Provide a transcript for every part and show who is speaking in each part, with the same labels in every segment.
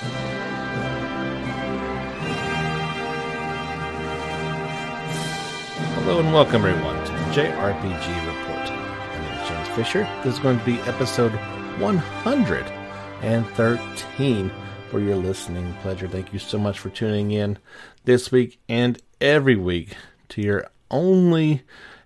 Speaker 1: Hello and welcome everyone to the JRPG Report. My name is James Fisher. This is going to be episode 113 for your listening pleasure. Thank you so much for tuning in this week and every week to your only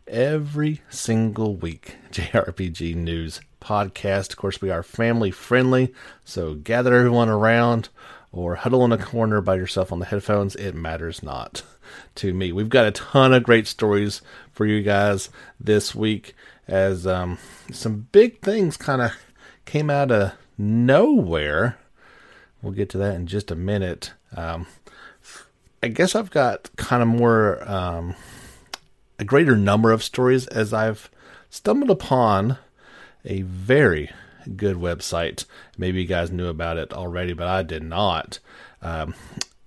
Speaker 1: every single week JRPG news podcast. Of course, we are family friendly, so gather everyone around or huddle in a corner by yourself on the headphones. It matters not to me. We've got a ton of great stories for you guys this week as um, some big things kind of came out of nowhere. We'll get to that in just a minute. Um, I guess I've got kind of more, um, a greater number of stories as I've stumbled upon a very good website. Maybe you guys knew about it already, but I did not. Um,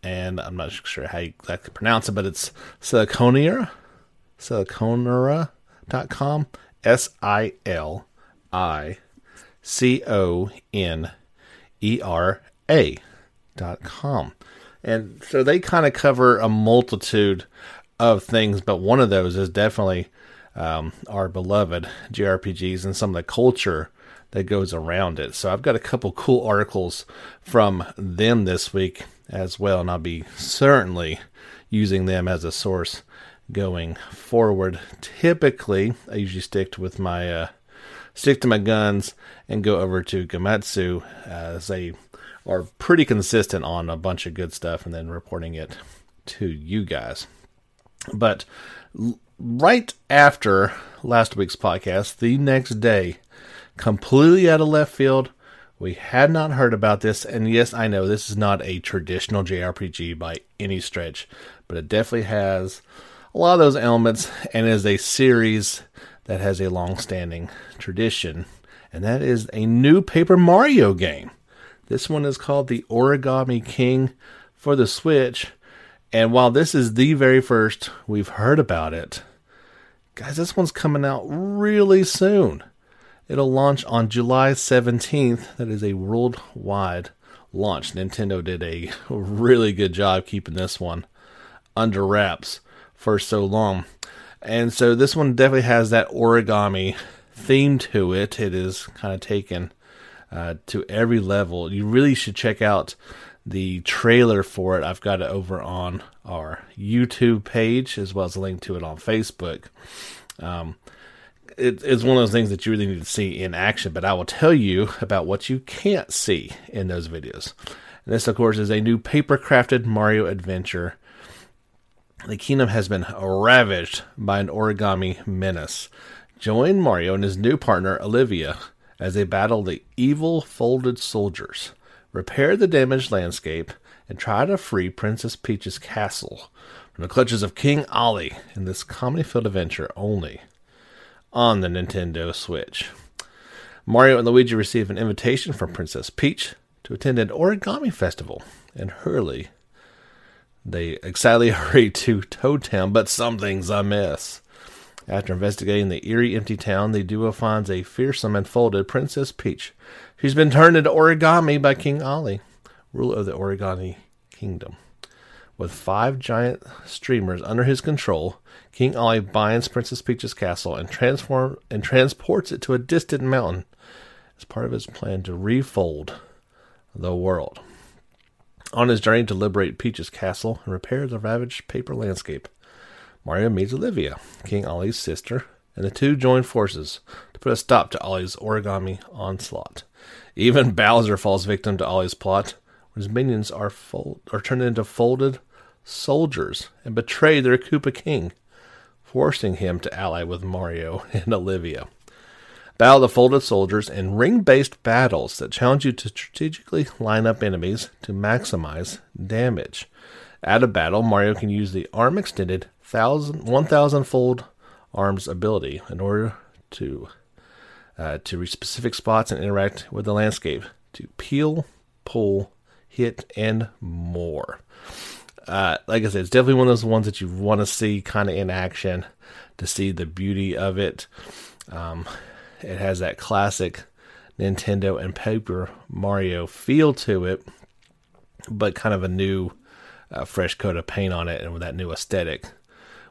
Speaker 1: and I'm not sure how you exactly pronounce it, but it's Siliconera, siliconera.com, S I L I C O N E R A dot com. And so they kind of cover a multitude of things, but one of those is definitely um, our beloved JRPGs and some of the culture that goes around it. So I've got a couple cool articles from them this week as well, and I'll be certainly using them as a source going forward. Typically, I usually stick with my uh, stick to my guns and go over to Gematsu as they are pretty consistent on a bunch of good stuff and then reporting it to you guys. But right after last week's podcast, the next day, completely out of left field, we had not heard about this. And yes, I know this is not a traditional JRPG by any stretch, but it definitely has a lot of those elements and is a series that has a long standing tradition. And that is a new Paper Mario game. This one is called The Origami King for the Switch. And while this is the very first we've heard about it, guys, this one's coming out really soon. It'll launch on July 17th. That is a worldwide launch. Nintendo did a really good job keeping this one under wraps for so long. And so this one definitely has that origami theme to it. It is kind of taken uh, to every level. You really should check out the trailer for it. I've got it over on our YouTube page as well as a link to it on Facebook. Um, it, it's one of those things that you really need to see in action, but I will tell you about what you can't see in those videos. And this, of course, is a new paper crafted Mario adventure. The kingdom has been ravaged by an origami menace. Join Mario and his new partner, Olivia, as they battle the evil folded soldiers, repair the damaged landscape, and try to free Princess Peach's castle from the clutches of King Ollie in this comedy filled adventure only on the Nintendo Switch. Mario and Luigi receive an invitation from Princess Peach to attend an origami festival in Hurley. They excitedly hurry to Toad Town, but something's amiss. After investigating the eerie empty town, the duo finds a fearsome and folded Princess Peach. She's been turned into origami by King Ollie, ruler of the Origami Kingdom. With five giant streamers under his control, King Ollie binds Princess Peach's castle and transform and transports it to a distant mountain as part of his plan to refold the world. On his journey to liberate Peach's castle and repair the ravaged paper landscape, Mario meets Olivia, King Ollie's sister, and the two join forces to put a stop to Ollie's origami onslaught. Even Bowser falls victim to Ollie's plot, his minions are, fold- are turned into folded soldiers and betray their Koopa King, forcing him to ally with Mario and Olivia. Battle the folded soldiers in ring based battles that challenge you to strategically line up enemies to maximize damage. At a battle, Mario can use the arm extended 1000 fold arms ability in order to uh, to reach specific spots and interact with the landscape to peel, pull, hit, and more. Uh, like I said, it's definitely one of those ones that you want to see kind of in action to see the beauty of it. Um, it has that classic Nintendo and Paper Mario feel to it. but kind of a new, uh, fresh coat of paint on it and with that new aesthetic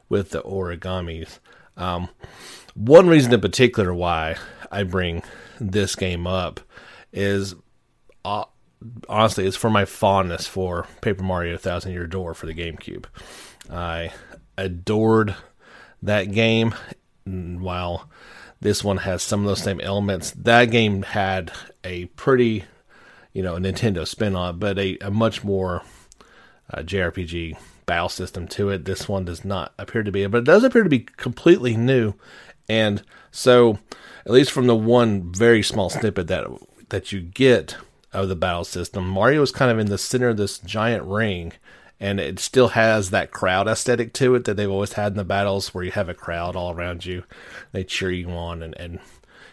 Speaker 1: with the origamis. Um, one reason in particular why I bring this game up is uh, honestly, it's for my fondness for Paper Mario Thousand Year Door for the GameCube. I adored that game. While this one has some of those same elements, that game had a pretty, you know, Nintendo spin on but a, a much more uh, JRPG battle system to it. This one does not appear to be, but it does appear to be completely new. And so, at least from the one very small snippet that that you get of the battle system. Mario is kind of in the center of this giant ring, and it still has that crowd aesthetic to it that they've always had in the battles, where you have a crowd all around you, they cheer you on and, and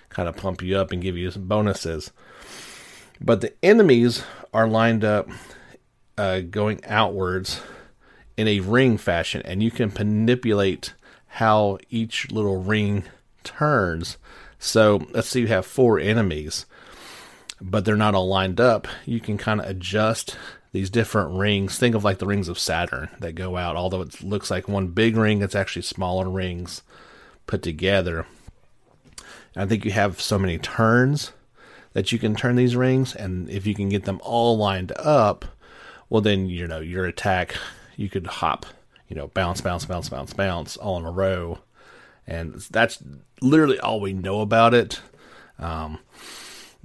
Speaker 1: kind of pump you up and give you some bonuses. But the enemies are lined up, uh, going outwards in a ring fashion, and you can manipulate how each little ring turns. So let's say you have four enemies but they're not all lined up, you can kind of adjust these different rings. Think of like the rings of Saturn that go out, although it looks like one big ring, it's actually smaller rings put together. I think you have so many turns that you can turn these rings, and if you can get them all lined up, well, then you know your attack you could hop, you know, bounce, bounce, bounce, bounce, bounce all in a row, and that's literally all we know about it. Um,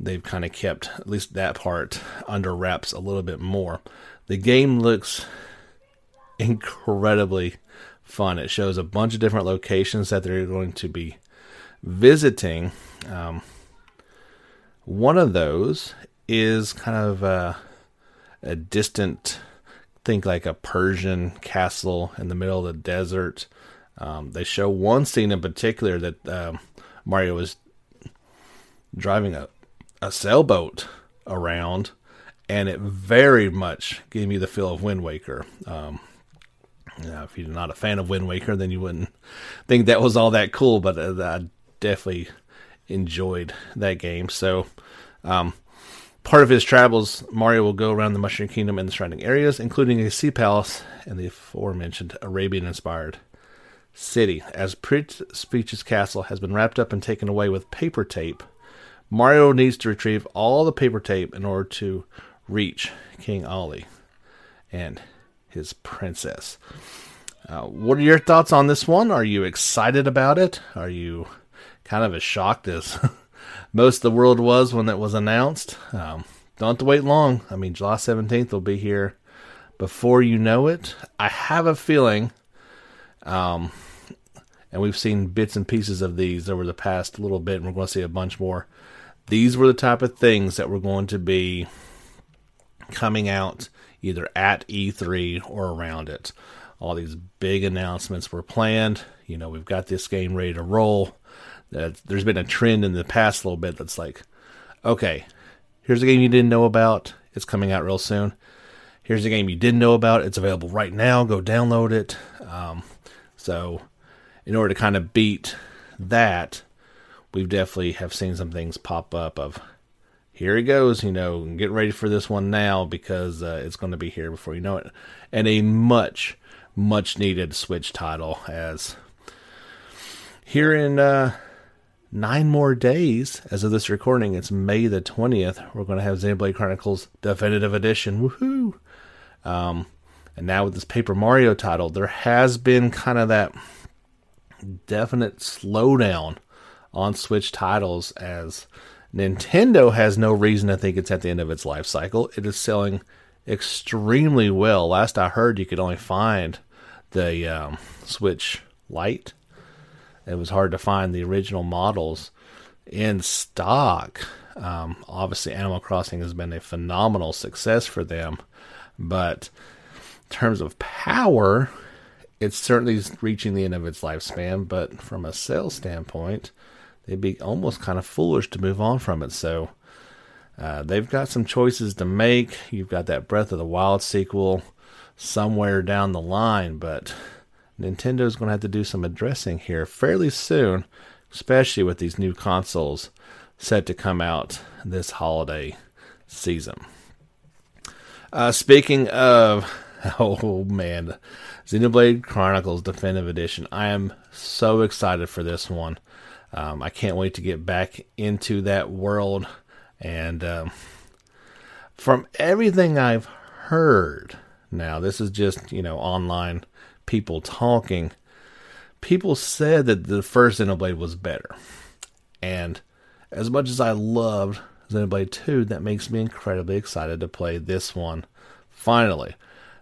Speaker 1: they've kind of kept at least that part under wraps a little bit more. The game looks incredibly fun. It shows a bunch of different locations that they're going to be visiting. Um, one of those is kind of a, a, distant, think like a Persian castle in the middle of the desert. Um, they show one scene in particular that um, Mario was driving a a sailboat around, and it very much gave me the feel of Wind Waker. Um, if you're not a fan of Wind Waker, then you wouldn't think that was all that cool, but uh, I definitely enjoyed that game. So, um, part of his travels, Mario will go around the Mushroom Kingdom and the surrounding areas, including a sea palace and the aforementioned Arabian inspired city. As Prince Peach's castle has been wrapped up and taken away with paper tape, Mario needs to retrieve all the paper tape in order to reach King Ollie and his princess. Uh, what are your thoughts on this one? Are you excited about it? Are you kind of as shocked as most of the world was when it was announced? Um, don't have to wait long. I mean, July 17th will be here before you know it. I have a feeling, um, and we've seen bits and pieces of these over the past little bit, and we're going to see a bunch more these were the type of things that were going to be coming out either at E3 or around it. All these big announcements were planned. You know, we've got this game ready to roll. There's been a trend in the past a little bit that's like, okay, here's a game you didn't know about. It's coming out real soon. Here's a game you didn't know about. It's available right now. Go download it. Um, so, in order to kind of beat that, we've definitely have seen some things pop up of here it goes, you know, get ready for this one now because uh, it's going to be here before you know it. And a much, much needed Switch title as here in uh, nine more days, as of this recording, it's May the 20th, we're going to have Xenoblade Chronicles Definitive Edition. Woohoo! Um, and now with this Paper Mario title, there has been kind of that definite slowdown on Switch titles as Nintendo has no reason to think it's at the end of its life cycle. It is selling extremely well. Last I heard, you could only find the um, Switch Lite. It was hard to find the original models in stock. Um, obviously, Animal Crossing has been a phenomenal success for them, but in terms of power, it's certainly reaching the end of its lifespan. But from a sales standpoint, it'd be almost kind of foolish to move on from it. So uh, they've got some choices to make. You've got that Breath of the Wild sequel somewhere down the line, but Nintendo's going to have to do some addressing here fairly soon, especially with these new consoles set to come out this holiday season. Uh, speaking of, oh man, Xenoblade Chronicles Definitive Edition. I am so excited for this one. Um, I can't wait to get back into that world. And um, from everything I've heard, now this is just you know online people talking. People said that the first Xenoblade was better, and as much as I loved Xenoblade 2, that makes me incredibly excited to play this one finally.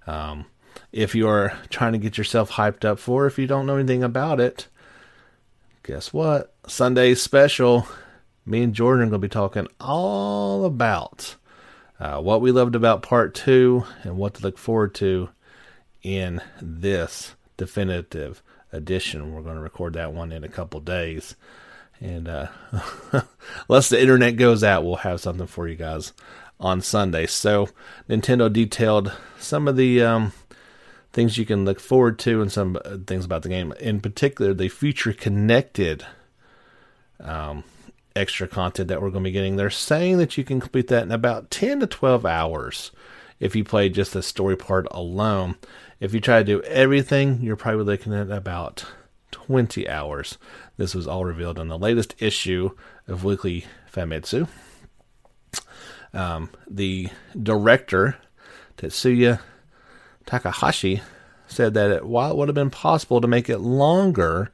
Speaker 1: Um, if you're trying to get yourself hyped up for, if you don't know anything about it, guess what? Sunday special. Me and Jordan are going to be talking all about uh, what we loved about part two and what to look forward to in this definitive edition. We're going to record that one in a couple days. And uh, unless the internet goes out, we'll have something for you guys on Sunday. So Nintendo detailed some of the um, things you can look forward to and some uh, things about the game. In particular, they feature connected um, extra content that we're going to be getting. They're saying that you can complete that in about 10 to 12 hours if you play just the story part alone. If you try to do everything, you're probably looking at about 20 hours. This was all revealed in the latest issue of Weekly Famitsu. Um, the director, Tetsuya Takahashi, said that it, while it would have been possible to make it longer,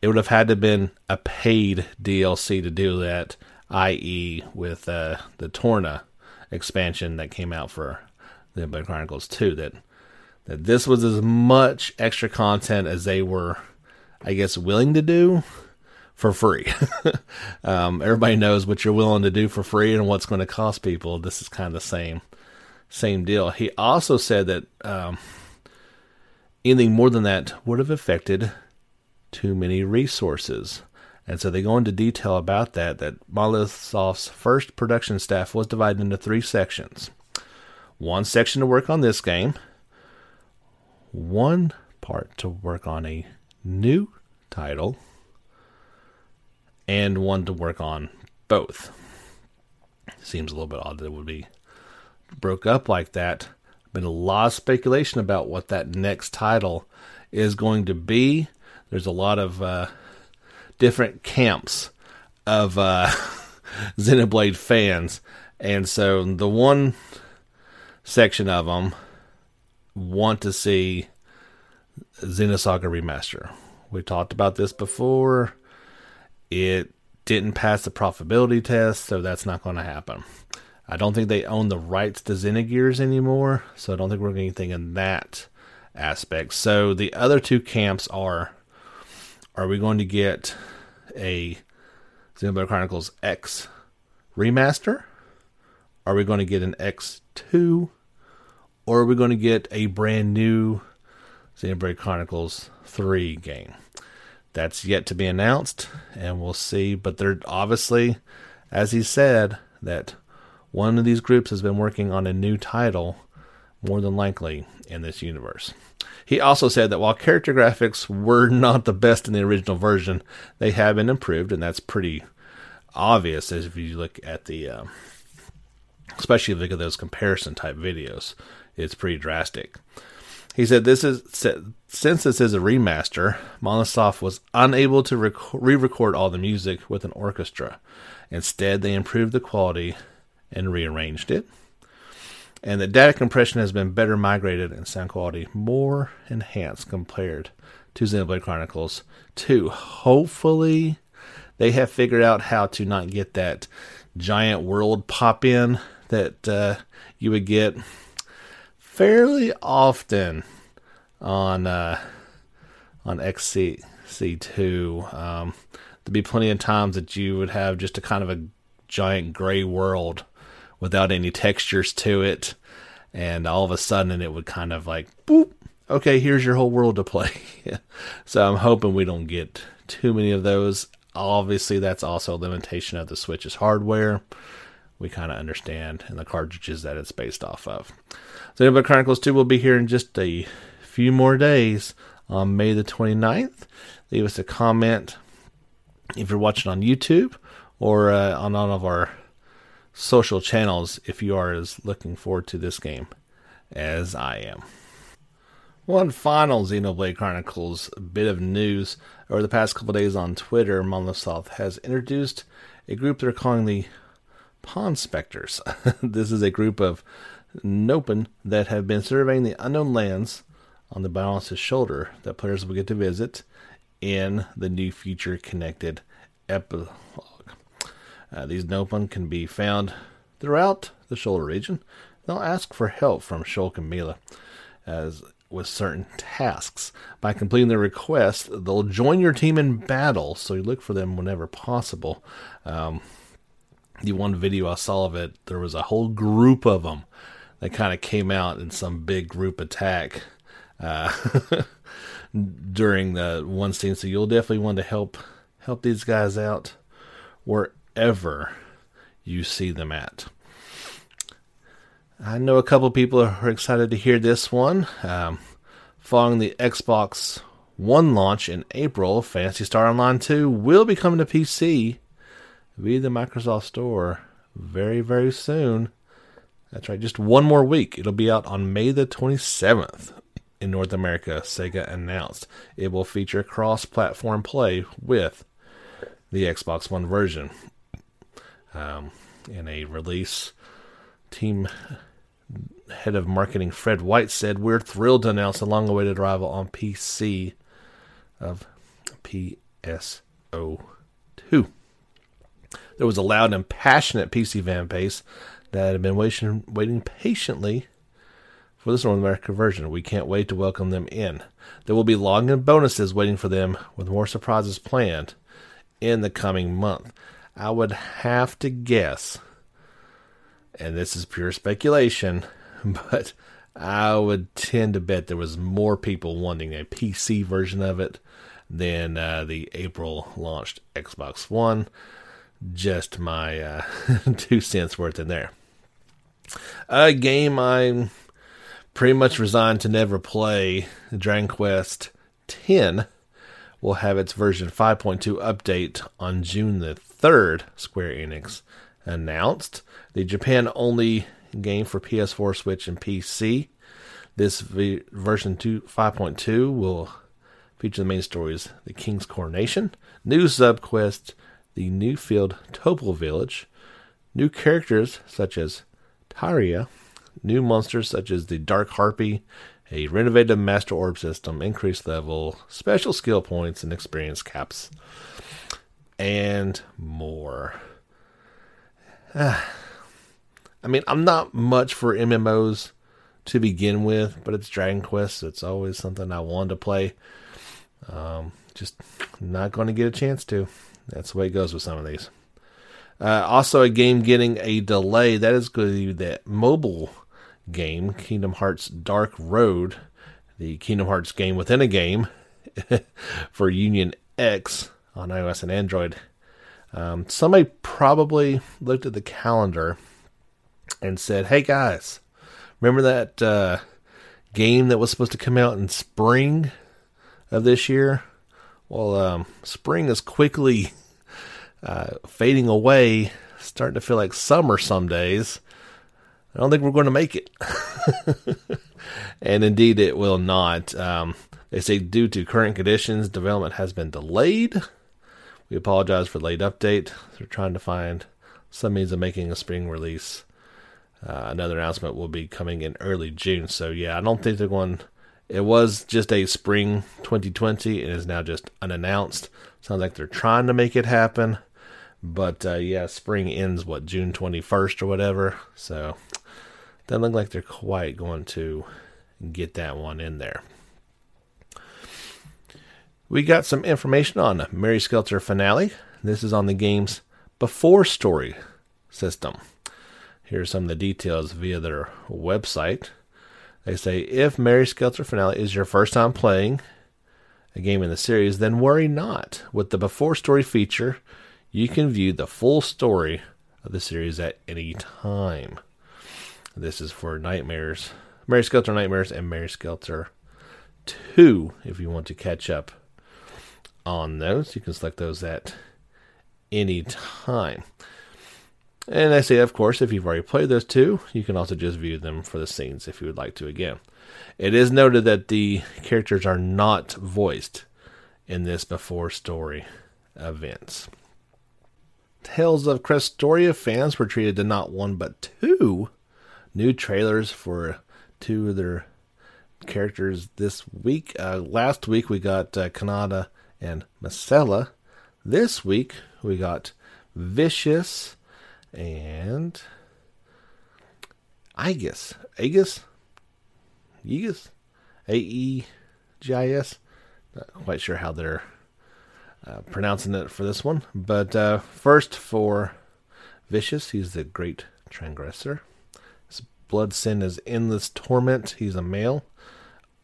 Speaker 1: it would have had to have been a paid DLC to do that, i.e., with uh, the Torna expansion that came out for the Xenoblade Chronicles 2. That that this was as much extra content as they were I guess, willing to do for free. um, everybody knows what you're willing to do for free and what's going to cost people. This is kind of the same same deal. He also said that um, anything more than that would have affected too many resources. And so they go into detail about that, that Monolith first production staff was divided into three sections. One section to work on this game, one part to work on a new title and one to work on both. Seems a little bit odd that it would be broke up like that. Been a lot of speculation about what that next title is going to be. There's a lot of uh, different camps of uh, Xenoblade fans, and so the one section of them want to see Xenosaga Remaster. We talked about this before. It didn't pass the profitability test, so that's not going to happen. I don't think they own the rights to Xenogears anymore, so I don't think we're getting anything in that aspect. So the other two camps are are we going to get a Xenoblade Chronicles X remaster? Are we going to get an X2? Or are we going to get a brand new Xenoblade Chronicles 3 game. That's yet to be announced, and we'll see. But they're obviously, as he said, that one of these groups has been working on a new title, more than likely, in this universe. He also said that while character graphics were not the best in the original version, they have been improved, and that's pretty obvious as if you look at the, uh, especially look at those comparison type videos. It's pretty drastic. He said this is since this is a remaster, Monolith was unable to rec- re-record all the music with an orchestra. Instead, they improved the quality and rearranged it. And the data compression has been better migrated and sound quality more enhanced compared to Xenoblade Chronicles 2. Hopefully, they have figured out how to not get that giant world pop in that uh, you would get fairly often on uh, on XCC2. Um, there'd be plenty of times that you would have just a kind of a giant gray world without any textures to it, and all of a sudden it would kind of like boop. Okay, here's your whole world to play. so I'm hoping we don't get too many of those. Obviously, that's also a limitation of the Switch's hardware. We kind of understand, and the cartridges that it's based off of. So, Xenoblade Chronicles 2 will be here in just a few more days on May the 29th. Leave us a comment if you're watching on YouTube or uh, on all of our social channels if you are as looking forward to this game as I am. One final Xenoblade Chronicles bit of news over the past couple days on Twitter, Monolith has introduced a group they're calling the Ponspectors. this is a group of Nopon that have been surveying the unknown lands on the Bionis' shoulder that players will get to visit in the new future connected epilogue. Uh, these Nopon can be found throughout the shoulder region. They'll ask for help from Shulk and Melia as with certain tasks. By completing their request, they'll join your team in battle, so you look for them whenever possible. Um, the one video I saw of it, there was a whole group of them that kind of came out in some big group attack uh, during the one scene. So you'll definitely want to help help these guys out wherever you see them at. I know a couple people are excited to hear this one. Um, following the Xbox One launch in April, Phantasy Star Online 2 will be coming to PC via the Microsoft Store very, very soon. That's right, just one more week. It'll be out on May the 27th in North America, Sega announced. It will feature cross platform play with the Xbox One version. Um, in a release, team head of marketing Fred White said, We're thrilled to announce the long awaited arrival on PC of PSO2. There was a loud and passionate PC fan base that had been waiting, waiting patiently for this North American version. We can't wait to welcome them in. There will be login and bonuses waiting for them with more surprises planned in the coming month. I would have to guess, and this is pure speculation, but I would tend to bet there was more people wanting a PC version of it than uh, the April launched Xbox One. Just my uh, two cents worth in there. A game I'm pretty much resigned to never play, Dragon Quest X will have its version 5.2 update on June the 3rd, Square Enix announced. The Japan only game for PS4, Switch, and PC. This v- version 2, 5.2 will feature the main stories The King's Coronation, new subquest, The New Field Topal Village, new characters such as Tyria, new monsters such as the Dark Harpy, a renovated Master Orb system, increased level, special skill points, and experience caps, and more. I mean, I'm not much for MMOs to begin with, but it's Dragon Quest. It's always something I wanted to play. Um, just not going to get a chance to. That's the way it goes with some of these. Uh, also, a game getting a delay. That is going to be that mobile game, Kingdom Hearts Dark Road, the Kingdom Hearts game within a game for Union X on iOS and Android. Um, somebody probably looked at the calendar and said, "Hey guys, remember that uh, game that was supposed to come out in spring of this year? Well, um, spring is quickly uh, fading away, starting to feel like summer some days. I don't think we're going to make it. and indeed, it will not. Um, they say due to current conditions, development has been delayed. We apologize for late update. They're trying to find some means of making a spring release. Uh, another announcement will be coming in early June. So yeah, I don't think they're going. It was just a spring 2020. It is now just unannounced. Sounds like they're trying to make it happen. But uh, yeah, spring ends what June 21st or whatever. So doesn't look like they're quite going to get that one in there. We got some information on Mary Skelter finale. This is on the game's before story system. Here's some of the details via their website. They say if Mary Skelter finale is your first time playing a game in the series, then worry not. With the before story feature, you can view the full story of the series at any time. This is for Nightmares, Mary Skelter Nightmares, and Mary Skelter 2 if you want to catch up on those. You can select those at any time. And I say, of course, if you've already played those two, you can also just view them for the scenes if you would like to again. It is noted that the characters are not voiced in this before story events. Tales of Crestoria fans were treated to not one but two new trailers for two of their characters this week. Uh, last week we got uh, Kanata and Misella. This week we got Vicious and Aegis. Aegis? Aegis? A E G I S? Not quite sure how they're uh, pronouncing it for this one. But uh, first for Vicious, he's the great transgressor. His blood sin is endless torment. He's a male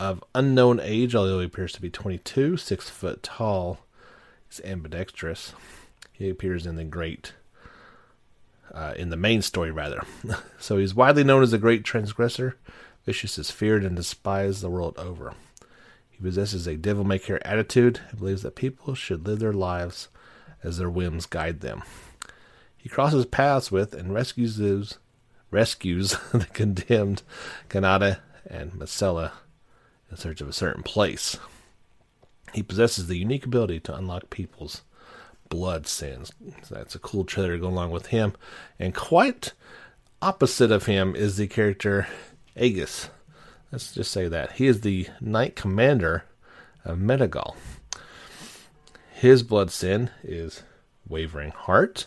Speaker 1: of unknown age, although he appears to be 22, six foot tall. He's ambidextrous. He appears in the great, uh, in the main story rather. so he's widely known as the great transgressor. Vicious is feared and despised the world over. He possesses a devil may care attitude and believes that people should live their lives as their whims guide them. He crosses paths with and rescues those rescues the condemned Kanata and Misella in search of a certain place. He possesses the unique ability to unlock people's blood sins. So that's a cool trailer go along with him. And quite opposite of him is the character Aegis. Let's just say that. He is the Knight Commander of Menegal. His blood sin is Wavering Heart.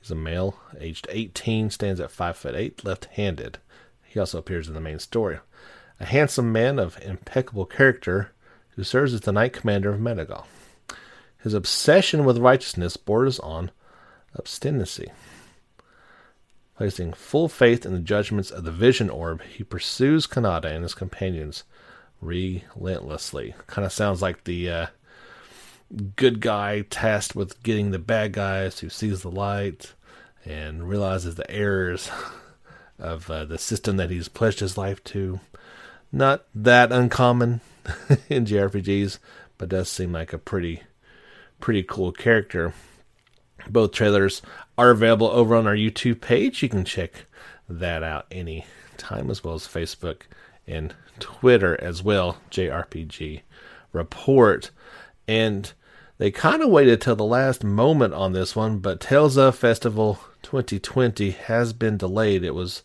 Speaker 1: He's a male, aged 18, stands at 5 foot 8, left handed. He also appears in the main story a handsome man of impeccable character who serves as the Knight Commander of Menegal. His obsession with righteousness borders on obstinacy. Placing full faith in the judgments of the Vision Orb, he pursues Kanata and his companions relentlessly. Kind of sounds like the uh, good guy tasked with getting the bad guys who sees the light and realizes the errors of uh, the system that he's pledged his life to not that uncommon in JRPGs, but does seem like a pretty pretty cool character. Both trailers are available over on our YouTube page. You can check that out any time as well as Facebook and Twitter as well, JRPG Report. And they kind of waited till the last moment on this one, but Tales of Festival 2020 has been delayed. It was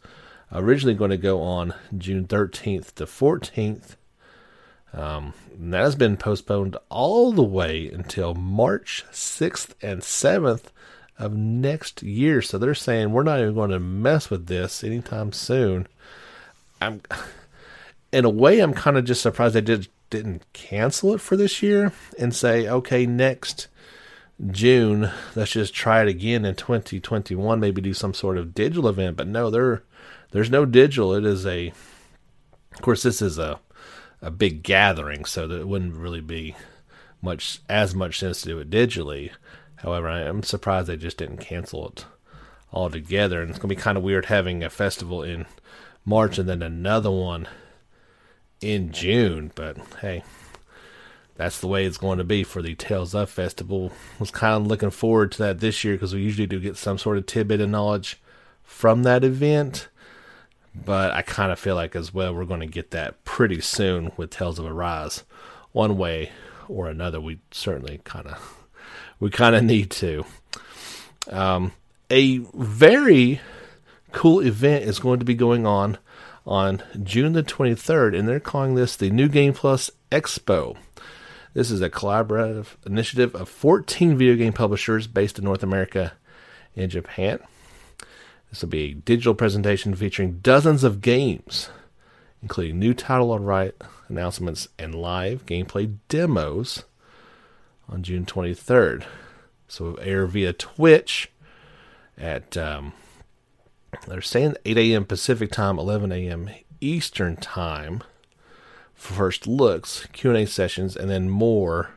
Speaker 1: originally going to go on June 13th to 14th. Um, that has been postponed all the way until March 6th and 7th of next year. So they're saying we're not even going to mess with this anytime soon. I'm, in a way, I'm kind of just surprised they did didn't cancel it for this year and say, okay, next June, let's just try it again in 2021. Maybe do some sort of digital event. But no, they're there's no digital. It is a, of course, this is a a big gathering, so that it wouldn't really be much as much sense to do it digitally. However, I am surprised they just didn't cancel it altogether, and it's gonna be kind of weird having a festival in March and then another one in June. But hey, that's the way it's going to be for the Tales of Festival. Was kind of looking forward to that this year because we usually do get some sort of tidbit of knowledge from that event. But I kind of feel like as well we're going to get that pretty soon with Tales of Arise, one way or another. We certainly kind of we kind of need to. Um, a very cool event is going to be going on on June the 23rd, and they're calling this the New Game Plus Expo. This is a collaborative initiative of 14 video game publishers based in North America and Japan. This will be a digital presentation featuring dozens of games, including new title on right announcements and live gameplay demos on June 23rd. So air via Twitch at um, they're saying 8 a.m. Pacific time, 11 a.m. Eastern time first looks, Q&A sessions, and then more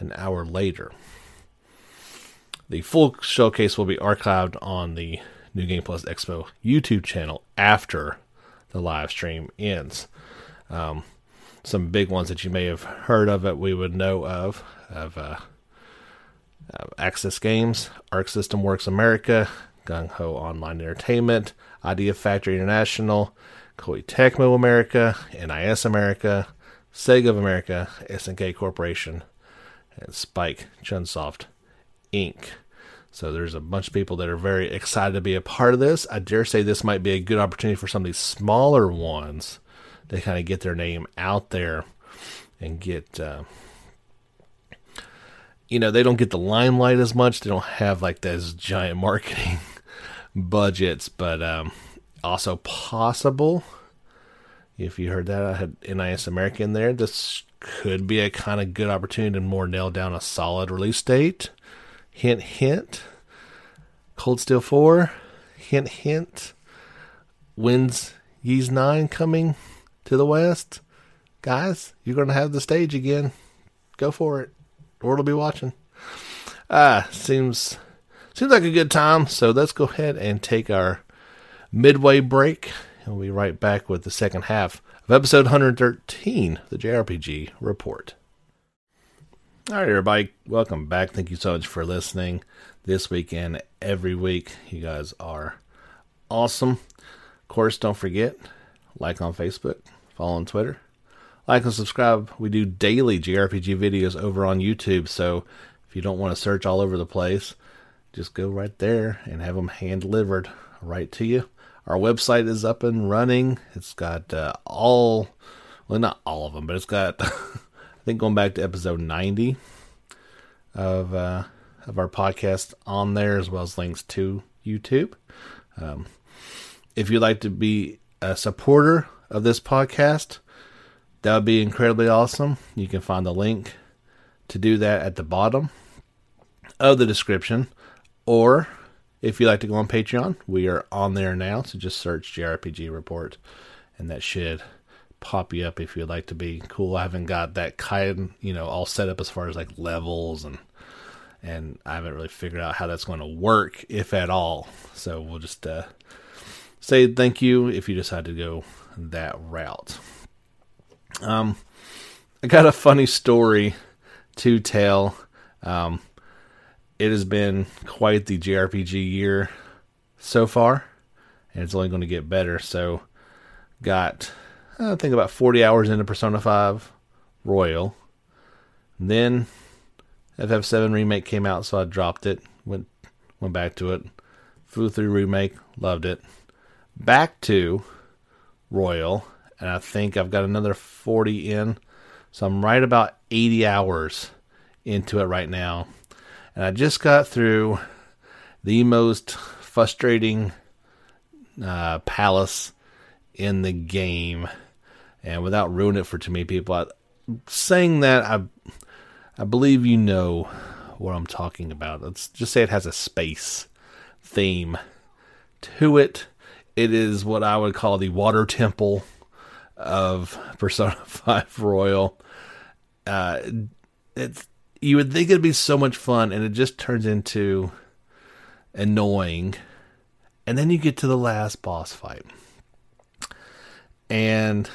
Speaker 1: an hour later. The full showcase will be archived on the New Game Plus Expo YouTube channel after the live stream ends. Um, some big ones that you may have heard of that we would know of of uh, uh, Access Games, Arc System Works America, GungHo Online Entertainment, Idea Factory International, Koei Tecmo America, NIS America, Sega of America, SNK Corporation, and Spike Chunsoft Inc. So there's a bunch of people that are very excited to be a part of this. I dare say this might be a good opportunity for some of these smaller ones to kind of get their name out there and get uh, you know they don't get the limelight as much. They don't have like those giant marketing budgets but um, also possible if you heard that i had nis america in there. This could be a kind of good opportunity to more nail down a solid release date hint hint. Cold steel 4 hint hint. When's Ys 9 coming to the west? Guys you're going to have the stage again. Go for it. Or will be watching. Ah, seems seems like a good time. So let's go ahead and take our midway break, we'll be right back with the second half of episode 113, the JRPG report. All right, everybody, welcome back. Thank you so much for listening this week and every week. You guys are awesome. Of course, don't forget like on Facebook, follow on Twitter, like and subscribe. We do daily JRPG videos over on YouTube, so if you don't want to search all over the place, just go right there and have them hand delivered right to you. Our website is up and running. It's got uh, all, well, not all of them, but it's got, think, going back to episode 90 of uh, of our podcast on there, as well as links to YouTube. Um, if you'd like to be a supporter of this podcast, that would be incredibly awesome. You can find the link to do that at the bottom of the description. Or if you'd like to go on Patreon, we are on there now. So just search JRPG Report and that should pop you up if you'd like to be cool. I haven't got that kind, you know, all set up as far as like levels and and I haven't really figured out how that's going to work, if at all. So we'll just uh, say thank you if you decide to go that route. Um, I got a funny story to tell. Um, it has been quite the JRPG year so far, and it's only going to get better. So, got I think about 40 hours into Persona 5 Royal. Then FF7 remake came out, so I dropped it. Went went back to it. Flew through remake, loved it. Back to Royal and I think I've got another 40 in. So I'm right about 80 hours into it right now. And I just got through the most frustrating uh, palace in the game. And without ruining it for too many people, I, saying that, I, I believe you know what I'm talking about. Let's just say it has a space theme to it. It is what I would call the water temple of Persona 5 Royal. Uh, it's you would think it'd be so much fun, and it just turns into annoying. And then you get to the last boss fight. And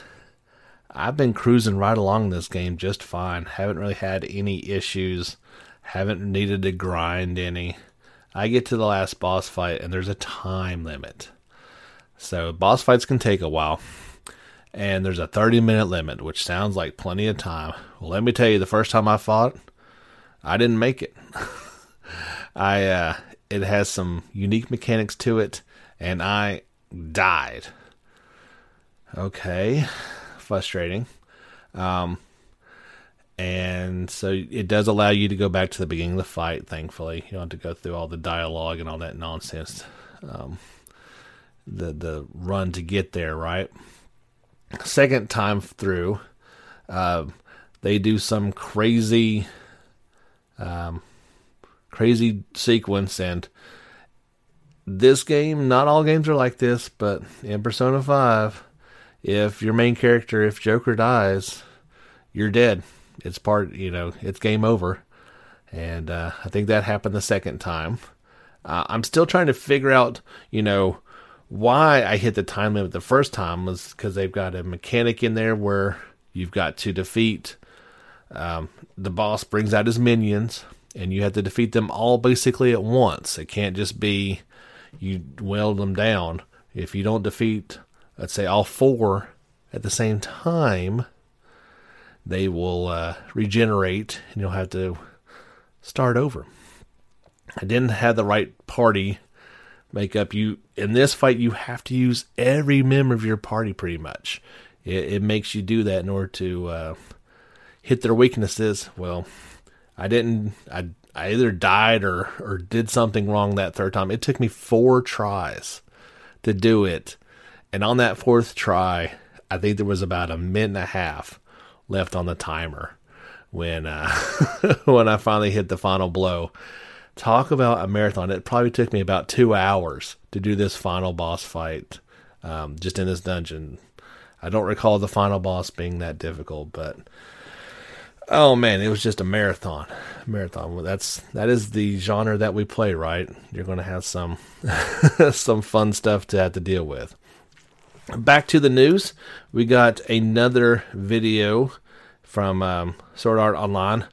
Speaker 1: I've been cruising right along this game just fine. Haven't really had any issues. Haven't needed to grind any. I get to the last boss fight, and there's a time limit. So boss fights can take a while and there's a 30 minute limit, which sounds like plenty of time. Well, let me tell you, the first time I fought, I didn't make it. I uh, it has some unique mechanics to it, and I died. Okay, frustrating. Um, and so it does allow you to go back to the beginning of the fight. Thankfully, you don't have to go through all the dialogue and all that nonsense. Um, the the run to get there, right? second time through, uh, they do some crazy, um, crazy sequence, and this game, not all games are like this, but in Persona Five, if your main character, if Joker dies, you're dead. It's part, you know, it's game over, and uh, I think that happened the second time. Uh, I'm still trying to figure out, you know why I hit the time limit the first time was because they've got a mechanic in there where you've got to defeat um, the boss brings out his minions and you have to defeat them all basically at once. It can't just be, you weld them down. If you don't defeat, let's say, all four at the same time, they will uh, regenerate and you'll have to start over. I didn't have the right party makeup. You in this fight, you have to use every member of your party pretty much. It, it makes you do that in order to uh, hit their weaknesses. Well, I didn't. I I either died or or did something wrong that third time. It took me four tries to do it, and on that fourth try, I think there was about a minute and a half left on the timer when uh, when I finally hit the final blow. Talk about a marathon! It probably took me about two hours to do this final boss fight, um, just in this dungeon. I don't recall the final boss being that difficult, but oh man, it was just a marathon. Marathon. That's that is the genre that we play, right? You're going to have some some fun stuff to have to deal with. Back to the news, we got another video from um, Sword Art Online,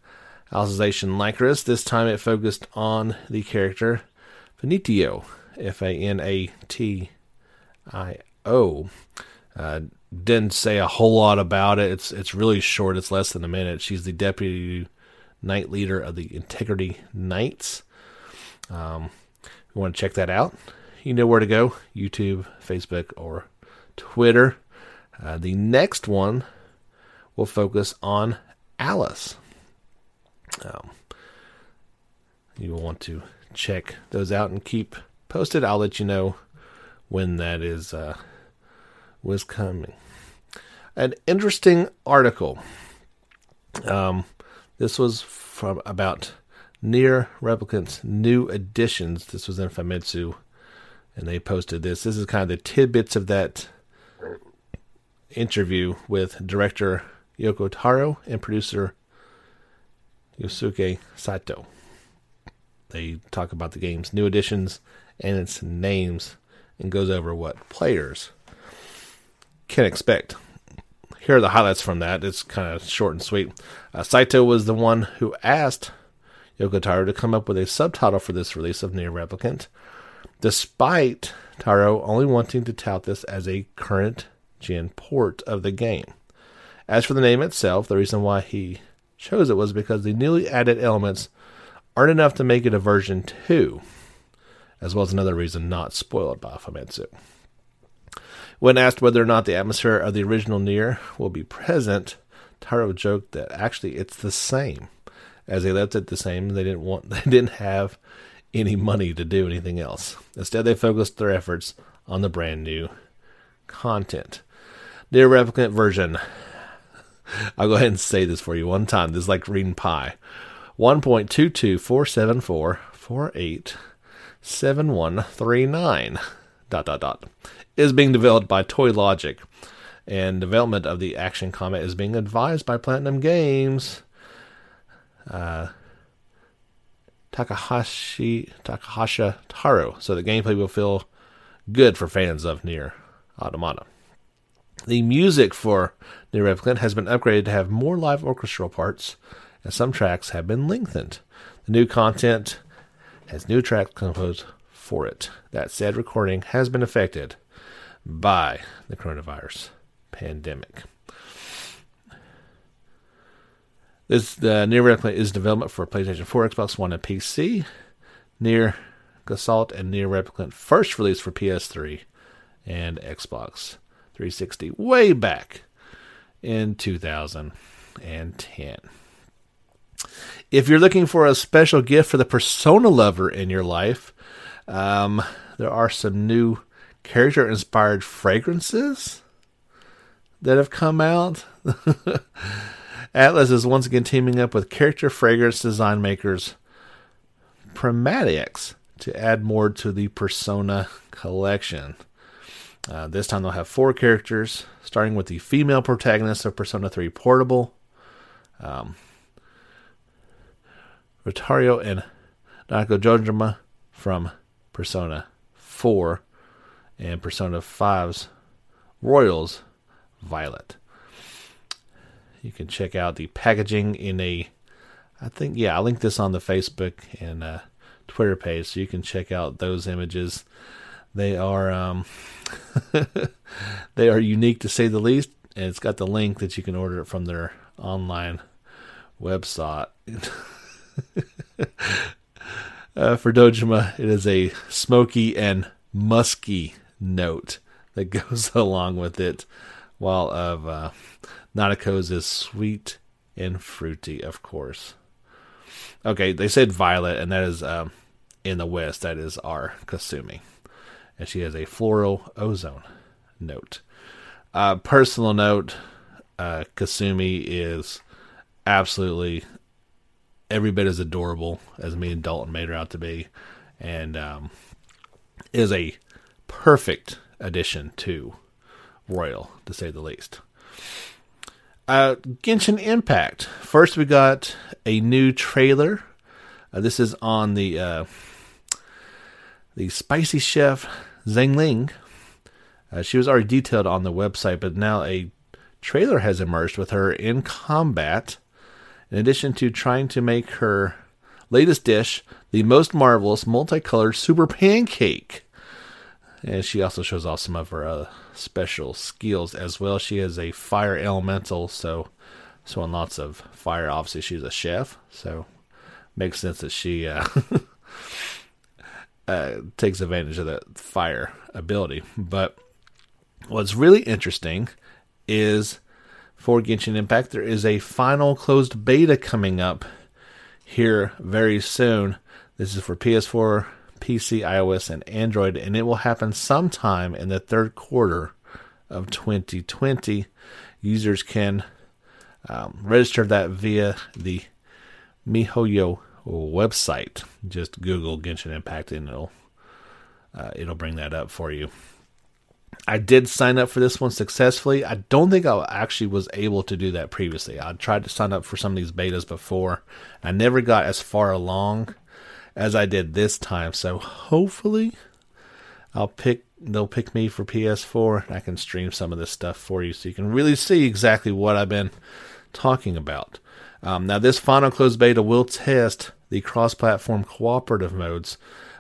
Speaker 1: Alicization Lycoris. This time it focused on the character Fanatio, F A N A T I O. Uh, didn't say a whole lot about it. It's it's really short. It's less than a minute. She's the deputy knight leader of the Integrity Knights. Um, you want to check that out? You know where to go: YouTube, Facebook, or Twitter. Uh, the next one will focus on Alice. Um, you will want to check those out and keep posted. I'll let you know when that is uh, was coming. An interesting article. Um, this was from about NieR Replicant's new additions. This was in Famitsu, and they posted this. This is kind of the tidbits of that interview with director Yoko Taro and producer Yosuke Saito. They talk about the game's new additions and its names and goes over what players can expect. Here are the highlights from that. It's kind of short and sweet. Uh, Saito was the one who asked Yoko Taro to come up with a subtitle for this release of NieR Replicant, despite Taro only wanting to tout this as a current gen port of the game. As for the name itself, the reason why he chose it was because the newly added elements aren't enough to make it a version 2, as well as another reason not spoiled by Famitsu. When asked whether or not the atmosphere of the original NieR will be present, Taro joked that actually it's the same. As they left it the same, they didn't want they didn't have any money to do anything else. Instead, they focused their efforts on the brand new content. NieR Replicant version I'll go ahead and say this for you one time. This is like reading pi. 1.22474487139 dot dot dot is being developed by Toy Logic and development of the action combat is being advised by Platinum Games. Uh, Takahashi Takahasha Taro, so the gameplay will feel good for fans of NieR Automata. The music for NieR Replicant has been upgraded to have more live orchestral parts, and some tracks have been lengthened. The new content has new tracks composed for it. That said, recording has been affected by the coronavirus pandemic. This the NieR Replicant is development for PlayStation 4, Xbox One, and PC. NieR Gestalt and NieR Replicant first released for PS3 and Xbox 360 way back in 2010. If you're looking for a special gift for the Persona lover in your life, um, there are some new character inspired fragrances that have come out. Atlus is once again teaming up with character fragrance design makers Primaniacs to add more to the Persona collection. Uh, this time they'll have four characters, starting with the female protagonist of Persona 3 Portable, um, Rotario and Nanako Dojima from Persona 4, and Persona 5's Royals Violet. You can check out the packaging in a, I think, yeah, I'll link this on the Facebook and uh, Twitter page, so you can check out those images. They are um, they are unique to say the least, and it's got the link that you can order it from their online website. uh, for Dojima, it is a smoky and musky note that goes along with it, while of uh, Nanako's is sweet and fruity, of course. Okay, they said violet, and that is um, in the west. That is our Kasumi, and she has a floral ozone note. Uh, personal note: uh, Kasumi is absolutely every bit as adorable as me and Dalton made her out to be, and um, is a perfect addition to Royal, to say the least. Uh, Genshin Impact. First, we got a new trailer. Uh, this is on the uh, the spicy chef Xiangling. Uh, she was already detailed on the website, but now a trailer has emerged with her in combat. In addition to trying to make her latest dish the most marvelous multicolored super pancake. And she also shows off some of her uh, special skills as well. She is a fire elemental, so so on lots of fire. Obviously, she's a chef, so makes sense that she uh, uh, takes advantage of that fire ability. But what's really interesting is for Genshin Impact, there is a final closed beta coming up here very soon. This is for PS4, PC, iOS, and Android, and it will happen sometime in the third quarter of 2020. Users can um, register that via the MiHoYo website. Just Google Genshin Impact, and it'll uh, it'll bring that up for you. I did sign up for this one successfully. I don't think I actually was able to do that previously. I tried to sign up for some of these betas before. I never got as far along as I did this time. So hopefully I'll pick they'll pick me for PS4 and I can stream some of this stuff for you so you can really see exactly what I've been talking about. Um, now this final closed beta will test the cross-platform cooperative modes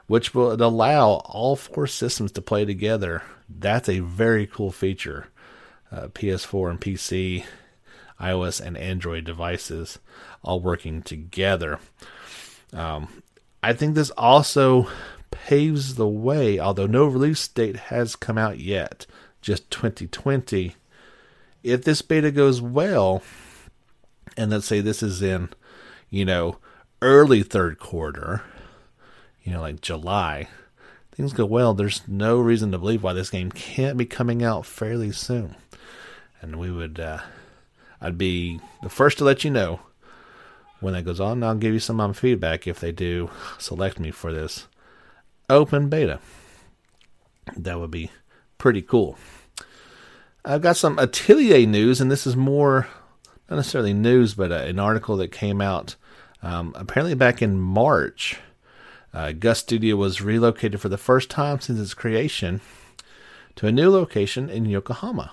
Speaker 1: which will allow all four systems to play together. That's a very cool feature. Uh, PS4 and PC, iOS and Android devices all working together. Um, I think this also paves the way, although no release date has come out yet, just 2020. If this beta goes well, and let's say this is in, you know, early third quarter, you know, like July, things go well, there's no reason to believe why this game can't be coming out fairly soon. And we would, uh, I'd be the first to let you know when that goes on. I'll give you some um, feedback if they do select me for this open beta. That would be pretty cool. I've got some Atelier news, and this is more not necessarily news, but uh, an article that came out um, apparently back in March. Uh, Gust Studio was relocated for the first time since its creation to a new location in Yokohama.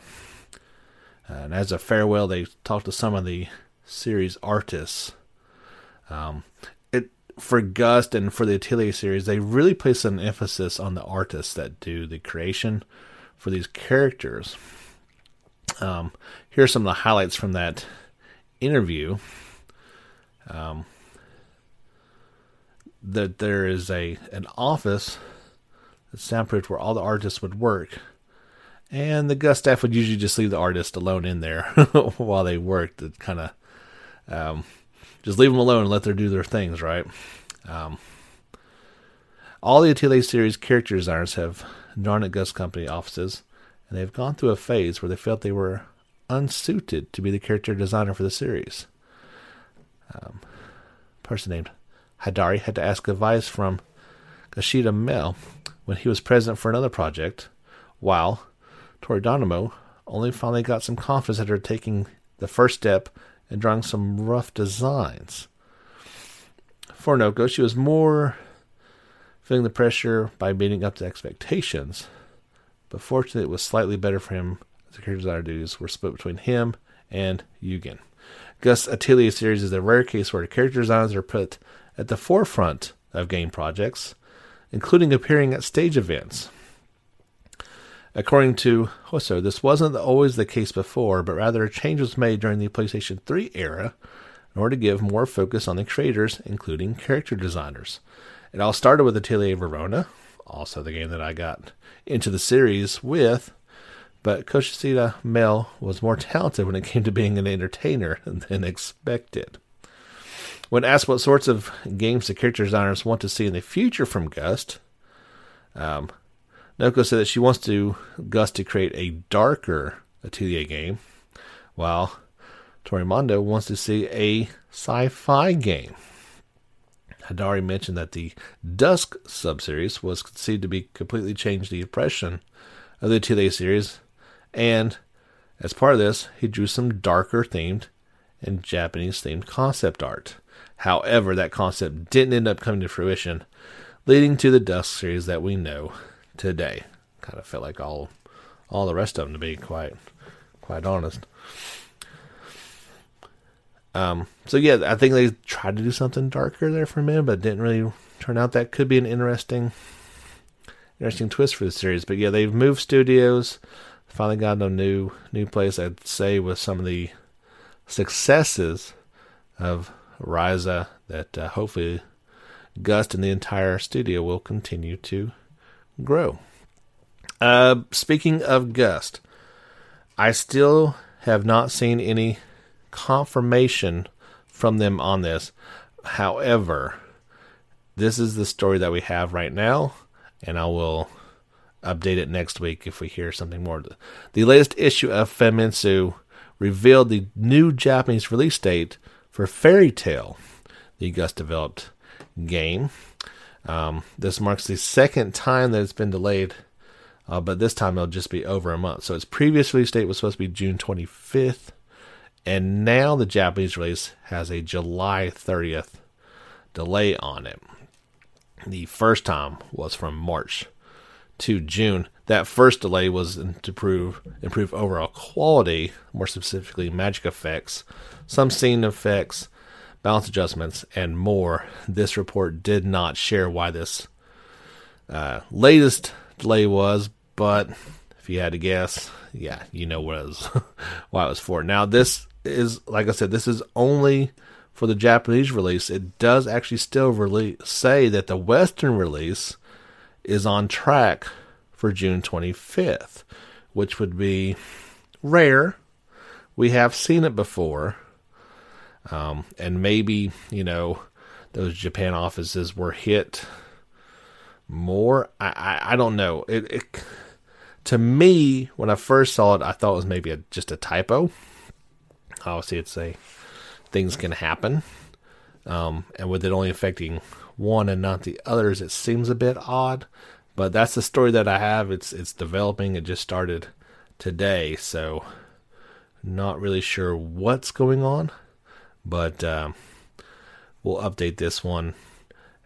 Speaker 1: Uh, and as a farewell, they talked to some of the series artists um, it for Gust and for the Atelier series, they really place an emphasis on the artists that do the creation for these characters. Um, here are some of the highlights from that interview. Um, that there is a an office that's soundproofed where all the artists would work, and the Gust staff would usually just leave the artist alone in there while they worked. To kind of um, just leave them alone and let them do their things, right? Um, all the Atelier series character designers have drawn at Gust Company offices, and they've gone through a phase where they felt they were unsuited to be the character designer for the series. Um, person named Hidari had to ask advice from Kishida Mel when he was president for another project, while Toridamono only finally got some confidence after taking the first step and drawing some rough designs. For Noko, she was more feeling the pressure by meeting up to expectations, but fortunately it was slightly better for him as the character designer duties were split between him and Yugen. Gust Atelier series is a rare case where character designs are put at the forefront of game projects, including appearing at stage events. According to Hosso, this wasn't always the case before, but rather a change was made during the PlayStation 3 era in order to give more focus on the creators, including character designers. It all started with Atelier Rorona, also the game that I got into the series with, but Kishida Mel was more talented when it came to being an entertainer than expected. When asked what sorts of games the character designers want to see in the future from Gust, um, Noko said that she wants to Gust to create a darker Atelier game, while Toridamono wants to see a sci-fi game. Hidari mentioned that the Dusk subseries was conceived to be completely change the impression of the Atelier series, and as part of this, he drew some darker themed and Japanese themed concept art. However, that concept didn't end up coming to fruition, leading to the Dusk series that we know today. Kind of felt like all all the rest of them to be quite quite honest. Um, so yeah, I think they tried to do something darker there for a minute, but didn't really turn out. That could be an interesting, interesting twist for the series. But yeah, they've moved studios, finally got a new new place. I'd say with some of the successes of Ryza, that uh, hopefully Gust and the entire studio will continue to grow. Uh, speaking of Gust, I still have not seen any confirmation from them on this. However, this is the story that we have right now, and I will update it next week if we hear something more. The latest issue of Famitsu revealed the new Japanese release date for Fairy Tail, the Gust developed game. Um, this marks the second time that it's been delayed, uh, but this time it'll just be over a month. So its previous release date was supposed to be June 25th, and now the Japanese release has a July 30th delay on it. The first time was from March to June. That first delay was to prove improve overall quality, more specifically magic effects, some scene effects, balance adjustments, and more. This report did not share why this uh, latest delay was, but if you had to guess, yeah, you know what it was, why it was for. Now, this is, like I said, this is only for the Japanese release. It does actually still release, say that the Western release is on track for June 25th, which would be rare. We have seen it before um, and maybe, you know, those Japan offices were hit more. I, I, I don't know. It, it, to me, when I first saw it, I thought it was maybe a, just a typo. Obviously, it's a things can happen. Um, and with it only affecting one and not the others, it seems a bit odd. But that's the story that I have. It's it's developing. It just started today, so not really sure what's going on. But uh, we'll update this one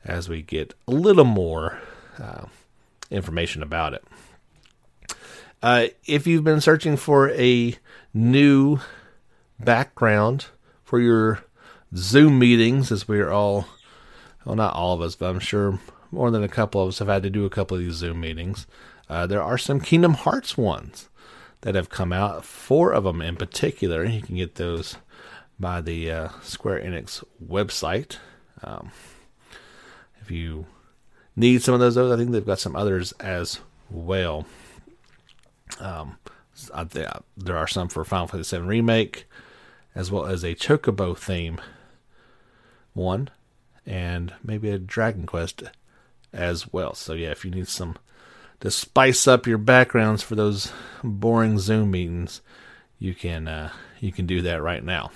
Speaker 1: as we get a little more uh, information about it. Uh, if you've been searching for a new background for your Zoom meetings, as we are all, well, not all of us, but I'm sure more than a couple of us have had to do a couple of these Zoom meetings. Uh, there are some Kingdom Hearts ones that have come out, four of them in particular. You can get those by the uh, Square Enix website. Um, if you need some of those, I think they've got some others as well. Um, there are some for Final Fantasy VII Remake, as well as a Chocobo theme one, and maybe a Dragon Quest as well. So yeah, if you need some to spice up your backgrounds for those boring Zoom meetings, you can uh, you can do that right now.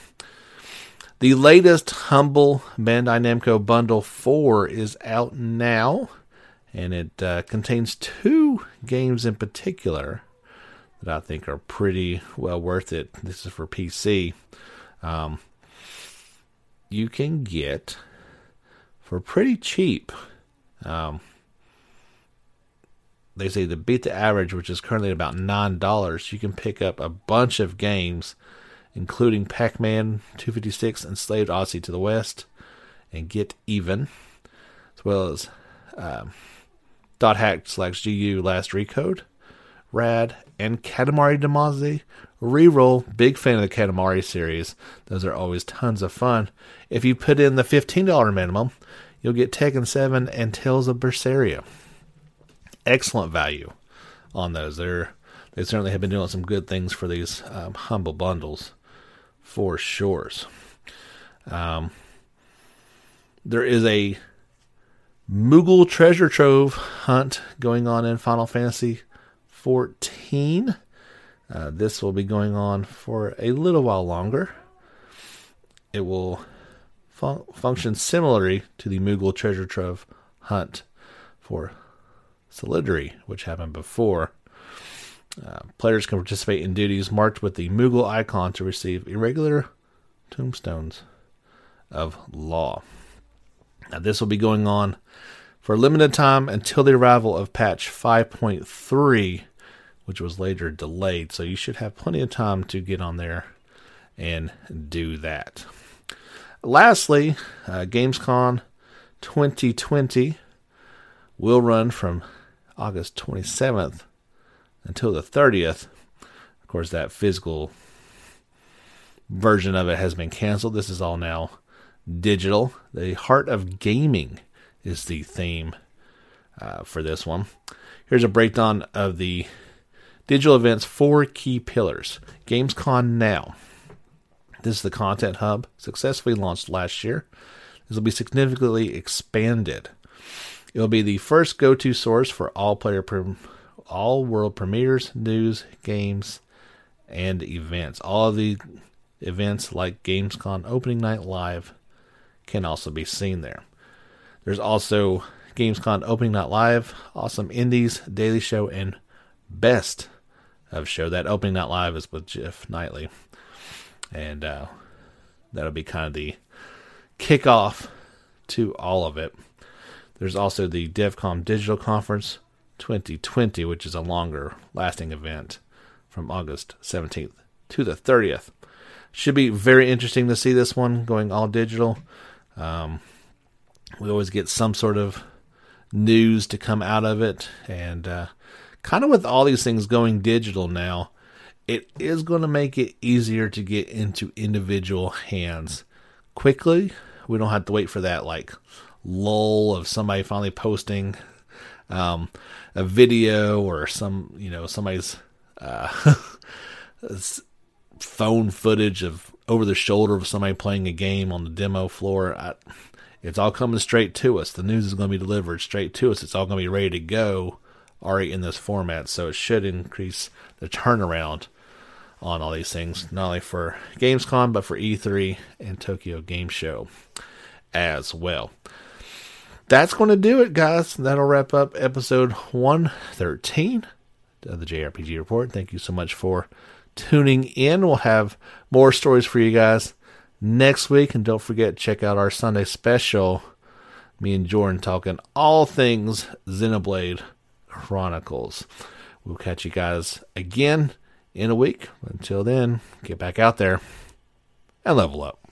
Speaker 1: The latest Humble Bandai Namco Bundle 4 is out now, and it uh, contains two games in particular that I think are pretty well worth it. This is for PC. Um, you can get for pretty cheap. Um, they say to beat the average, which is currently about nine dollars, you can pick up a bunch of games including Pac Man 256 Enslaved Odyssey to the West, and Get Even. As well as um, Dot Hack slash GU Last Recode, Rad, and Katamari Damacy Reroll. Big fan of the Katamari series. Those are always tons of fun. If you put in the $15 minimum, you'll get Tekken 7 and Tales of Berseria. Excellent value on those. They're they certainly have been doing some good things for these um, humble bundles, for sure. Um, there is a Moogle treasure trove hunt going on in Final Fantasy 14. Uh, this will be going on for a little while longer. It will fun- function similarly to the Moogle treasure trove hunt for Solidary, which happened before. Uh, players can participate in duties marked with the Moogle icon to receive irregular tomestones of law. Now, this will be going on for a limited time until the arrival of patch 5.3, which was later delayed. So, you should have plenty of time to get on there and do that. Lastly, uh, Gamescom 2020 will run from August 27th until the 30th. Of course, that physical version of it has been canceled. This is all now digital. The heart of gaming is the theme uh, for this one. Here's a breakdown of the digital event's four key pillars. Gamescom Now. This is the content hub, successfully launched last year. This will be significantly expanded. It will be the first go-to source for all player all world premieres, news, games, and events. All of the events like Gamescom Opening Night Live can also be seen there. There's also Gamescom Opening Night Live, Awesome Indies, Daily Show, and Best of Show. That Opening Night Live is with Geoff Keighley. And uh, that'll be kind of the kickoff to all of it. There's also the DevCom Digital Conference, 2020, which is a longer lasting event from August 17th to the 30th. Should be very interesting to see this one going all digital. Um, we always get some sort of news to come out of it, and uh, kind of with all these things going digital now, it is going to make it easier to get into individual hands quickly. We don't have to wait for that like lull of somebody finally posting um, a video or some you know somebody's uh, phone footage of over the shoulder of somebody playing a game on the demo floor. I, it's all coming straight to us. The news is going to be delivered straight to us. It's all going to be ready to go already in this format. So it should increase the turnaround on all these things, not only for Gamescom, but for E3 and Tokyo Game Show as well that's going to do it, guys. That'll wrap up episode 113 of the JRPG Report. Thank you so much for tuning in. We'll have more stories for you guys next week. And don't forget, check out our Sunday special. Me and Jordan talking all things Xenoblade Chronicles. We'll catch you guys again in a week. Until then, get back out there and level up.